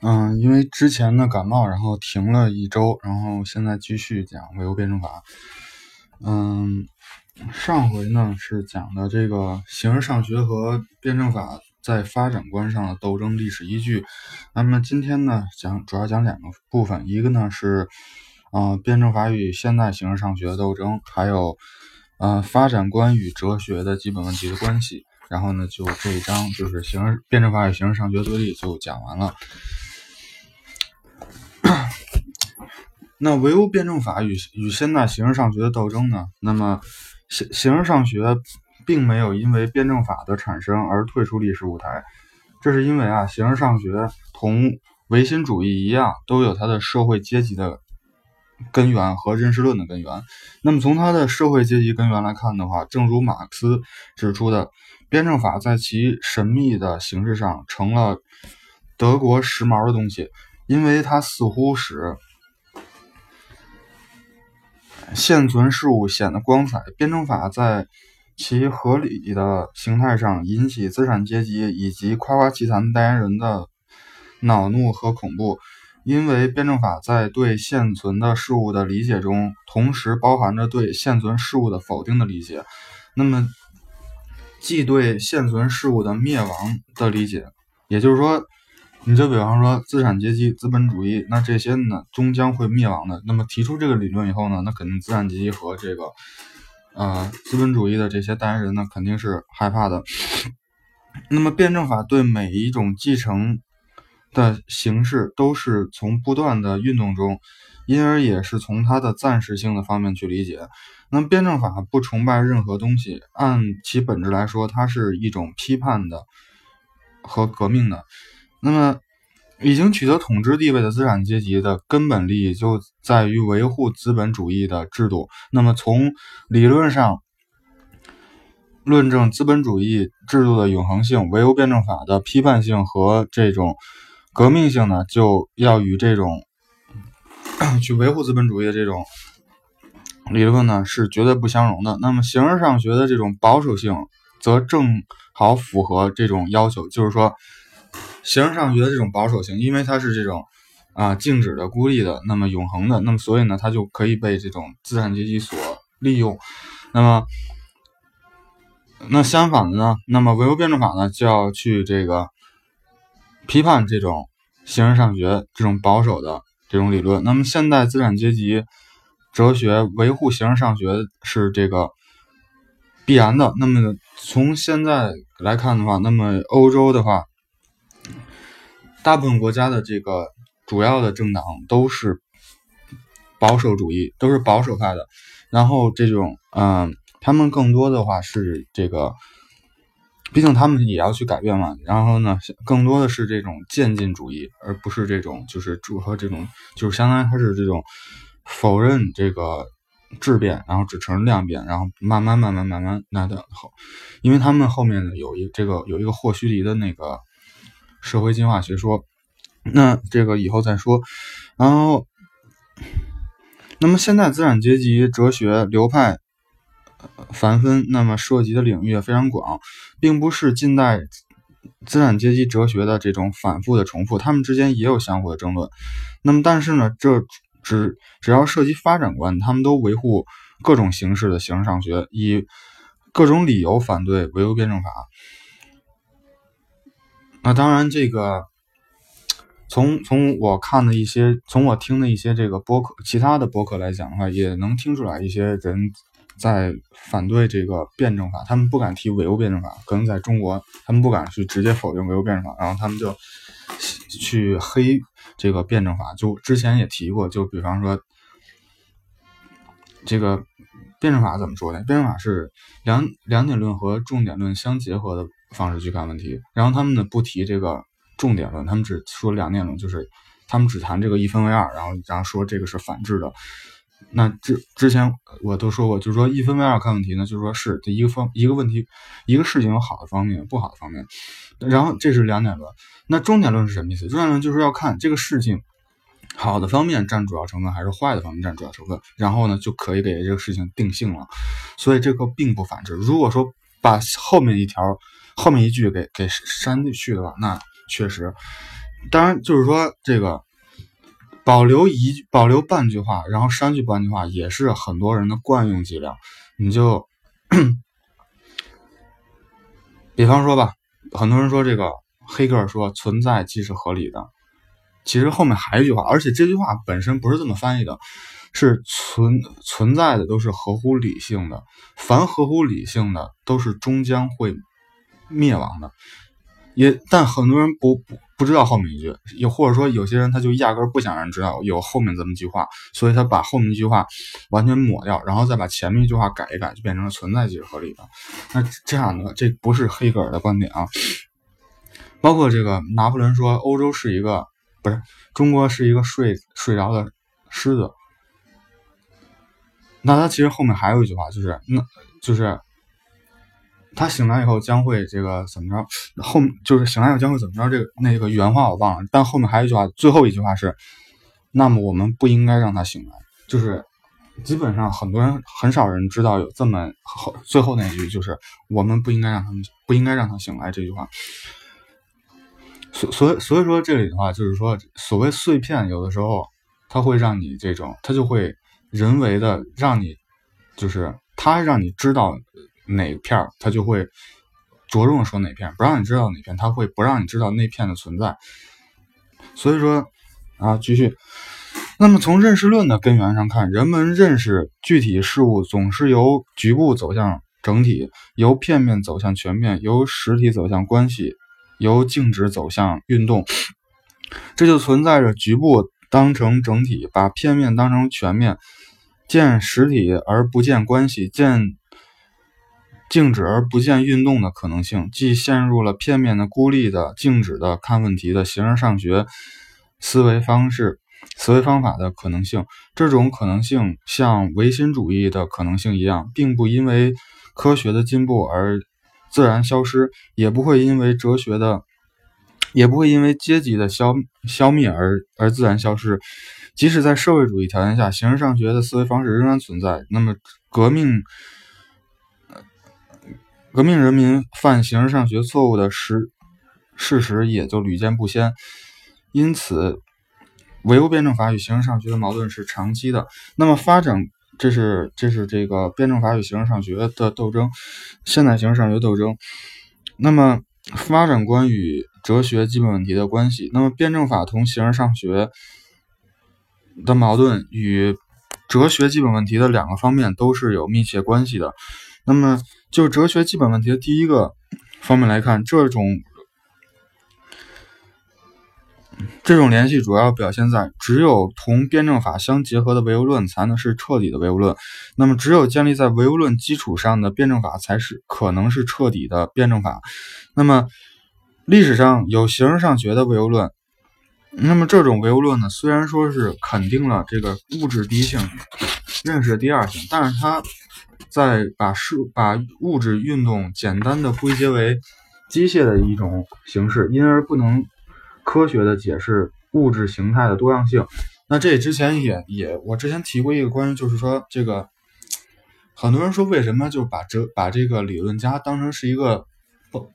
嗯，因为之前呢感冒，然后停了一周，然后现在继续讲唯物辩证法。嗯，上回呢是讲的这个形而上学和辩证法在发展观上的斗争历史依据。那么今天呢讲主要讲两个部分，一个呢是啊辩证法与现代形而上学的斗争，还有啊发展观与哲学的基本问题的关系。然后呢就这一章就是形而辩证法与形而上学对立就讲完了。那唯物辩证法与与现代形而上学的斗争呢？那么形形而上学并没有因为辩证法的产生而退出历史舞台，这是因为啊，形而上学同唯心主义一样，都有它的社会阶级的根源和认识论的根源。那么从它的社会阶级根源来看的话，正如马克思指出的，辩证法在其神秘的形式上成了德国时髦的东西，因为它似乎使。现存事物显得光彩。辩证法在其合理的形态上引起资产阶级以及夸夸其谈代言人的恼怒和恐怖，因为辩证法在对现存的事物的理解中，同时包含着对现存事物的否定的理解。那么，既对现存事物的灭亡的理解，也就是说。你就比方说资产阶级、资本主义，那这些呢终将会灭亡的。那么提出这个理论以后呢，那肯定资产阶级和这个呃资本主义的这些代言人呢肯定是害怕的。那么辩证法对每一种继承的形式都是从不断的运动中，因而也是从它的暂时性的方面去理解。那么辩证法不崇拜任何东西，按其本质来说，它是一种批判的和革命的。那么，已经取得统治地位的资产阶级的根本利益就在于维护资本主义的制度。那么，从理论上论证资本主义制度的永恒性，唯物辩证法的批判性和这种革命性呢，就要与这种 去维护资本主义的这种理论呢是绝对不相容的。那么，形而上学的这种保守性则正好符合这种要求，就是说。形而上学的这种保守性，因为它是这种啊静止的、孤立的，那么永恒的，那么所以呢，它就可以被这种资产阶级所利用。那么，那相反的呢，那么唯物辩证法呢，就要去这个批判这种形而上学这种保守的这种理论。那么，现代资产阶级哲学维护形而上学是这个必然的。那么，从现在来看的话，那么欧洲的话。大部分国家的这个主要的政党都是保守主义，都是保守派的。然后这种，嗯，他们更多的话是这个，毕竟他们也要去改变嘛。然后呢，更多的是这种渐进主义，而不是这种就是主和这种，就是相当于它是这种否认这个质变，然后只承认量变，然后慢慢慢慢慢慢那的后，因为他们后面有一这个有一个霍胥黎的那个。社会进化学说，那这个以后再说。然后，那么现在资产阶级哲学流派繁分，那么涉及的领域也非常广，并不是近代资产阶级哲学的这种反复的重复，他们之间也有相互的争论。那么，但是呢，这只只要涉及发展观，他们都维护各种形式的形式上学，以各种理由反对唯物辩证法。那当然，这个从从我看的一些，从我听的一些这个播客，其他的播客来讲的话，也能听出来一些人在反对这个辩证法，他们不敢提唯物辩证法，可能在中国，他们不敢去直接否定唯物辩证法，然后他们就去黑这个辩证法。就之前也提过，就比方说这个辩证法怎么说呢？辩证法是两两点论和重点论相结合的。方式去看问题，然后他们呢不提这个重点论，他们只说两点论，就是他们只谈这个一分为二，然后然后说这个是反制的。那之之前我都说过，就是说一分为二看问题呢，就是说是这一个方一个问题一个事情有好的方面，不好的方面。然后这是两点论，那重点论是什么意思？重点论就是要看这个事情好的方面占主要成分，还是坏的方面占主要成分，然后呢就可以给这个事情定性了。所以这个并不反制。如果说把后面一条。后面一句给给删去的话，那确实当然就是说这个保留一保留半句话，然后删去半句话，也是很多人的惯用伎俩。你就 比方说吧，很多人说这个黑格尔说存在即是合理的，其实后面还有一句话，而且这句话本身不是这么翻译的，是存存在的都是合乎理性的，凡合乎理性的都是终将会灭亡的。也，但很多人不不不知道后面一句，又或者说有些人他就压根不想让人知道有后面这么一句话，所以他把后面一句话完全抹掉，然后再把前面一句话改一改，就变成了存在即是合理的。那这样的这不是黑格尔的观点啊。包括这个拿破仑说欧洲是一个不是中国是一个睡睡着的狮子，那他其实后面还有一句话，就是那就是。他醒来以后将会这个怎么着？后就是醒来以后将会怎么着？这个那个原话我忘了，但后面还有一句话，最后一句话是：那么我们不应该让他醒来。就是基本上很多人很少人知道有这么后最后那句，就是我们不应该让他们不应该让他醒来这句话。所所以所以说这里的话就是说，所谓碎片，有的时候它会让你这种，它就会人为的让你，就是它让你知道。哪片儿，他就会着重说哪片，不让你知道哪片，他会不让你知道那片的存在。所以说啊，继续。那么从认识论的根源上看，人们认识具体事物总是由局部走向整体，由片面走向全面，由实体走向关系，由静止走向运动。这就存在着局部当成整体，把片面当成全面，见实体而不见关系，见。静止而不见运动的可能性，既陷入了片面的、孤立的、静止的看问题的形而上学思维方式、思维方法的可能性。这种可能性像唯心主义的可能性一样，并不因为科学的进步而自然消失，也不会因为哲学的，也不会因为阶级的消消灭而而自然消失。即使在社会主义条件下，形而上学的思维方式仍然存在。那么，革命。革命人民犯形而上学错误的事事实也就屡见不鲜，因此，唯物辩证法与形而上学的矛盾是长期的。那么发展，这是这是这个辩证法与形而上学的斗争，现代形而上学斗争。那么发展观与哲学基本问题的关系，那么辩证法同形而上学的矛盾与哲学基本问题的两个方面都是有密切关系的。那么。就哲学基本问题的第一个方面来看，这种这种联系主要表现在，只有同辩证法相结合的唯物论才能是彻底的唯物论。那么，只有建立在唯物论基础上的辩证法才是可能是彻底的辩证法。那么，历史上有形而上学的唯物论，那么这种唯物论呢，虽然说是肯定了这个物质第一性、认识第二性，但是它。在把事把物质运动简单的归结为机械的一种形式，因而不能科学的解释物质形态的多样性。那这之前也也我之前提过一个关于，就是说这个很多人说为什么就把这把这个理论家当成是一个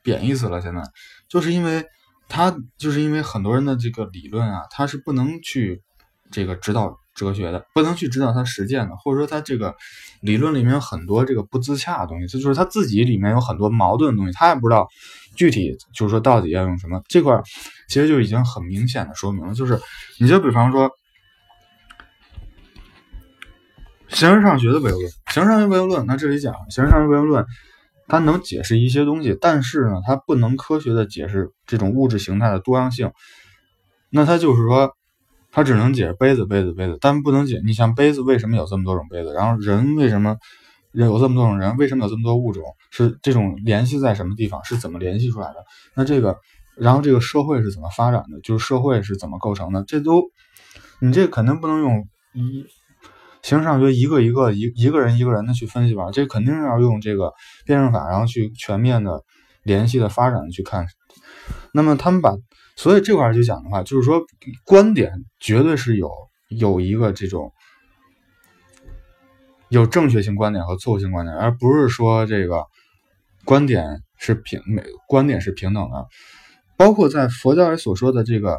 贬义词了？现在就是因为他就是因为很多人的这个理论啊，他是不能去这个指导。哲学的不能去指导他实践的，或者说他这个理论里面有很多这个不自洽的东西，这就是他自己里面有很多矛盾的东西，他也不知道具体就是说到底要用什么这块，其实就已经很明显的说明了，就是你就比方说形而上学的唯物论，形而上学唯物论，那这里讲形而上学唯物论，它能解释一些东西，但是呢，它不能科学的解释这种物质形态的多样性，那它就是说。它只能解杯子，杯子，杯子，但不能解。你像杯子为什么有这么多种杯子？然后人为什么有这么多种人？为什么有这么多物种？是这种联系在什么地方？是怎么联系出来的？那这个，然后这个社会是怎么发展的？就是社会是怎么构成的？这都，你这肯定不能用一形式上学一个一个一一个人一个人的去分析吧？这肯定要用这个辩证法，然后去全面的联系的发展去看。那么他们把。所以这块就讲的话，就是说观点绝对是有有一个这种有正确性观点和错误性观点，而不是说这个观点是平每观点是平等的。包括在佛教里所说的这个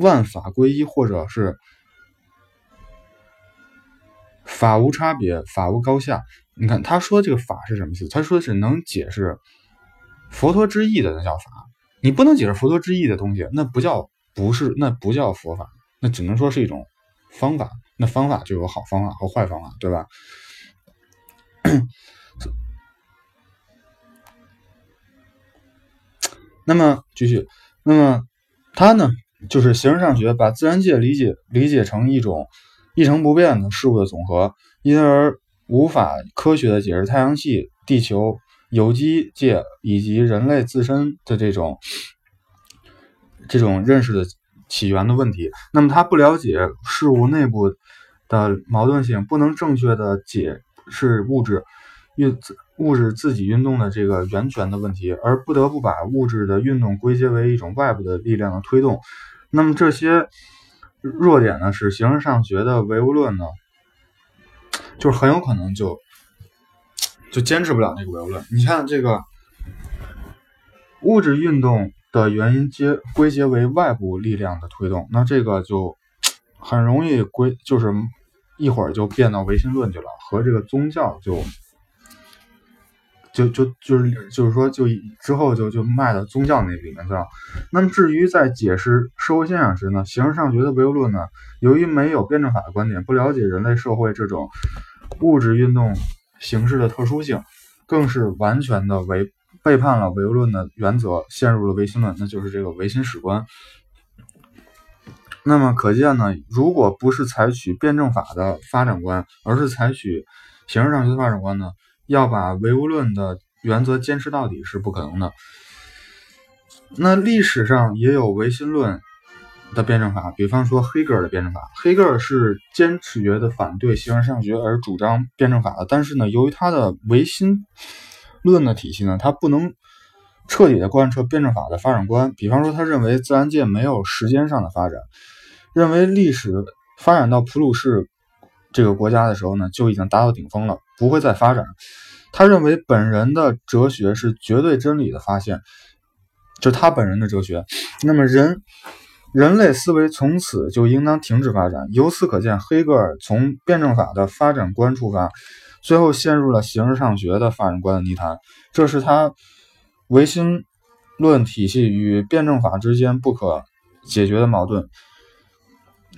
万法归一，或者是法无差别，法无高下。你看他说这个法是什么意思？他说的是能解释佛陀之意的那叫法，你不能解释佛陀之意的东西，那不叫不是，那不叫佛法，那只能说是一种方法。那方法就有好方法和坏方法，对吧？那么继续，那么他呢，就是形而上学把自然界理解理解成一种一成不变的事物的总和，因而无法科学的解释太阳系、地球、有机界以及人类自身的这种这种认识的起源的问题。那么他不了解事物内部的矛盾性，不能正确的解释物质运物质自己运动的这个源泉的问题，而不得不把物质的运动归结为一种外部的力量的推动。那么这些弱点呢，使形而上学的唯物论呢，就是很有可能就就坚持不了那个唯物论。你看这个物质运动的原因结归结为外部力量的推动，那这个就很容易归就是一会儿就变到唯心论去了，和这个宗教就。就就就是就是说，就之后就就卖到宗教那里面去了。那么至于在解释社会现象时呢，形而上学的唯物论呢，由于没有辩证法的观点，不了解人类社会这种物质运动形式的特殊性，更是完全的违背叛了唯物论的原则，陷入了唯心论，那就是这个唯心史观。那么可见呢，如果不是采取辩证法的发展观，而是采取形式上学的发展观呢？要把唯物论的原则坚持到底是不可能的。那历史上也有唯心论的辩证法，比方说黑格尔的辩证法。黑格尔是坚持觉得反对形而上学而主张辩证法的，但是呢，由于他的唯心论的体系呢，他不能彻底的贯彻辩证法的发展观。比方说，他认为自然界没有时间上的发展，认为历史发展到普鲁士这个国家的时候呢，就已经达到顶峰了。不会再发展。他认为本人的哲学是绝对真理的发现，就他本人的哲学。那么人人类思维从此就应当停止发展。由此可见，黑格尔从辩证法的发展观出发，最后陷入了形而上学的发展观的泥潭。这是他唯心论体系与辩证法之间不可解决的矛盾。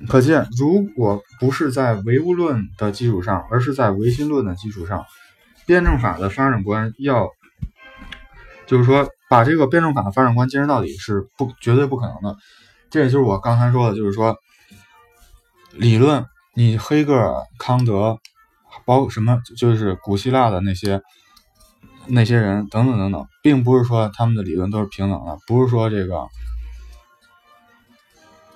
可见，如果不是在唯物论的基础上，而是在唯心论的基础上，辩证法的发展观要，就是说把这个辩证法的发展观坚持到底是不绝对不可能的。这也就是我刚才说的，就是说理论，你黑格尔、康德，包括什么，就是古希腊的那些那些人等等等等，并不是说他们的理论都是平等的，不是说这个。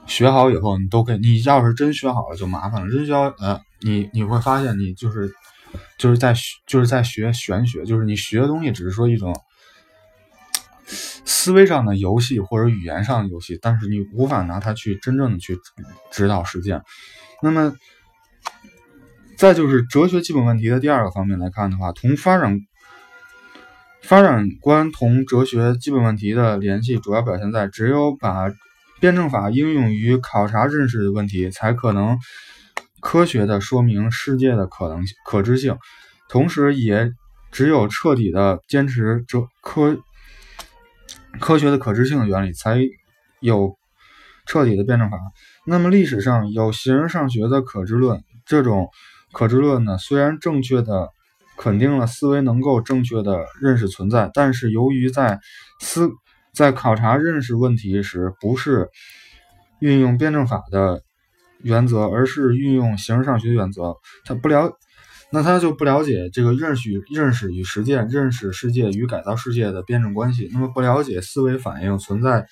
学好以后，你都可以。你要是真学好了，就麻烦了。真学，呃，你你会发现，你就是就是在就是在学玄学，就是你学的东西只是说一种思维上的游戏或者语言上的游戏，但是你无法拿它去真正的去指导实践。那么，再就是哲学基本问题的第二个方面来看的话，同发展发展观同哲学基本问题的联系，主要表现在只有把。辩证法应用于考察认识的问题，才可能科学的说明世界的可能可知性。同时，也只有彻底的坚持哲科科学的可知性的原理，才有彻底的辩证法。那么，历史上有形而上学的可知论，这种可知论呢，虽然正确的肯定了思维能够正确的认识存在，但是由于在思在考察认识问题时，不是运用辩证法的原则，而是运用形而上学原则。它不了，那他就不了解这个认识、认识与实践、认识世界与改造世界的辩证关系。那么不了解思维反应存在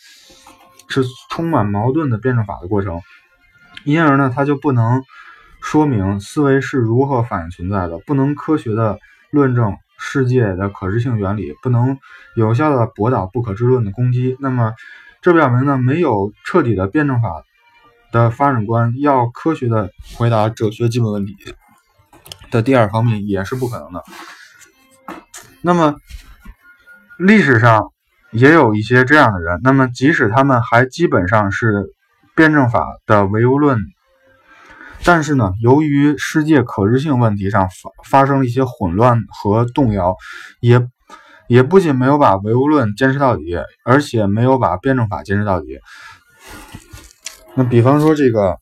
是充满矛盾的辩证法的过程，因而呢，他就不能说明思维是如何反应存在的，不能科学的论证。世界的可知性原理不能有效的驳倒不可知论的攻击，那么这表明呢，没有彻底的辩证法的发展观，要科学的回答哲学基本问题的第二方面也是不可能的。那么历史上也有一些这样的人，那么即使他们还基本上是辩证法的唯物论。但是呢，由于世界可知性问题上发发生了一些混乱和动摇，也也不仅没有把唯物论坚持到底，而且没有把辩证法坚持到底。那比方说这个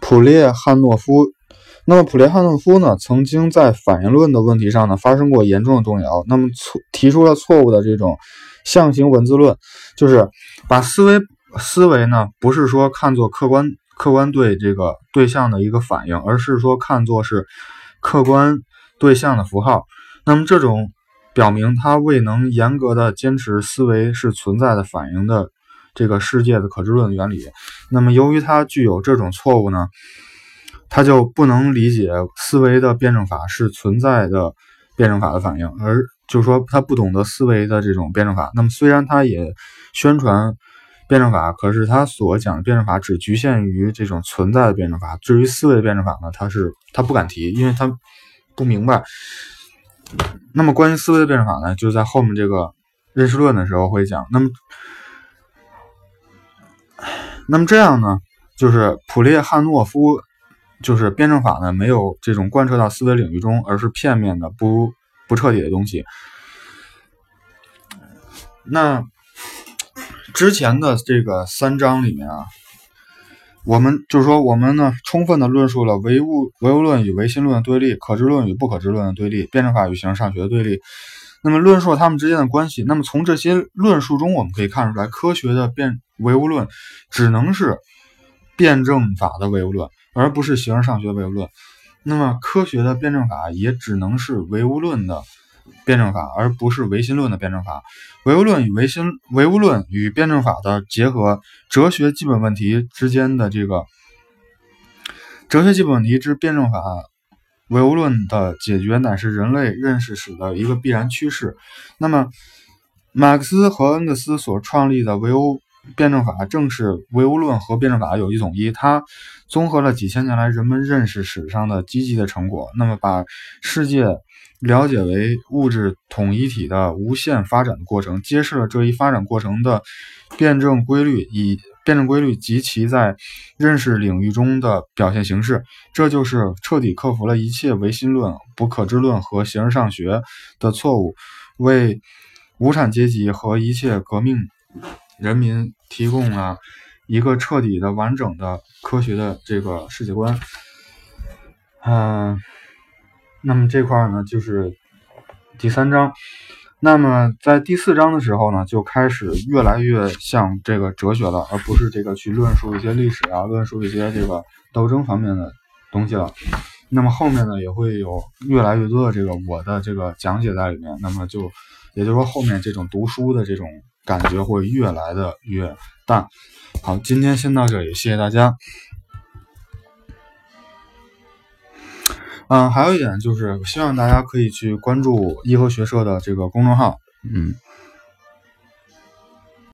普列汉诺夫，那么普列汉诺夫呢，曾经在反应论的问题上呢发生过严重的动摇，那么错提出了错误的这种象形文字论，就是把思维思维呢不是说看作客观。客观对这个对象的一个反应，而是说看作是客观对象的符号。那么这种表明他未能严格的坚持思维是存在的反应的这个世界的可知论原理。那么由于他具有这种错误呢，他就不能理解思维的辩证法是存在的辩证法的反应，而就是说他不懂得思维的这种辩证法。那么虽然他也宣传。辩证法，可是他所讲的辩证法只局限于这种存在的辩证法。至于思维的辩证法呢，他是他不敢提，因为他不明白。那么关于思维的辩证法呢，就在后面这个认识论的时候会讲。那么，那么这样呢，就是普列汉诺夫就是辩证法呢，没有这种贯彻到思维领域中，而是片面的、不不彻底的东西。那。之前的这个三章里面啊，我们就是说，我们呢充分的论述了唯物唯物论与唯心论的对立，可知论与不可知论的对立，辩证法与形而上学的对立。那么论述了他们之间的关系。那么从这些论述中，我们可以看出来，科学的辩唯物论只能是辩证法的唯物论，而不是形而上学唯物论。那么科学的辩证法也只能是唯物论的。辩证法，而不是唯心论的辩证法。唯物论与唯心唯物论与辩证法的结合，哲学基本问题之间的这个哲学基本问题之辩证法唯物论的解决，乃是人类认识史的一个必然趋势。那么，马克思和恩格斯所创立的唯物辩证法，正是唯物论和辩证法的有机统一。它综合了几千年来人们认识史上的积极的成果，那么把世界。了解为物质统一体的无限发展的过程，揭示了这一发展过程的辩证规律，以辩证规律及其在认识领域中的表现形式。这就是彻底克服了一切唯心论、不可知论和形而上学的错误，为无产阶级和一切革命人民提供了一个彻底的、完整的科学的这个世界观。嗯。那么这块呢，就是第三章。那么在第四章的时候呢，就开始越来越像这个哲学了，而不是这个去论述一些历史啊，论述一些这个斗争方面的东西了。那么后面呢，也会有越来越多的这个我的这个讲解在里面。那么就也就是说，后面这种读书的这种感觉会越来的越大。好，今天先到这里，谢谢大家。嗯，还有一点就是，希望大家可以去关注颐和学社的这个公众号。嗯。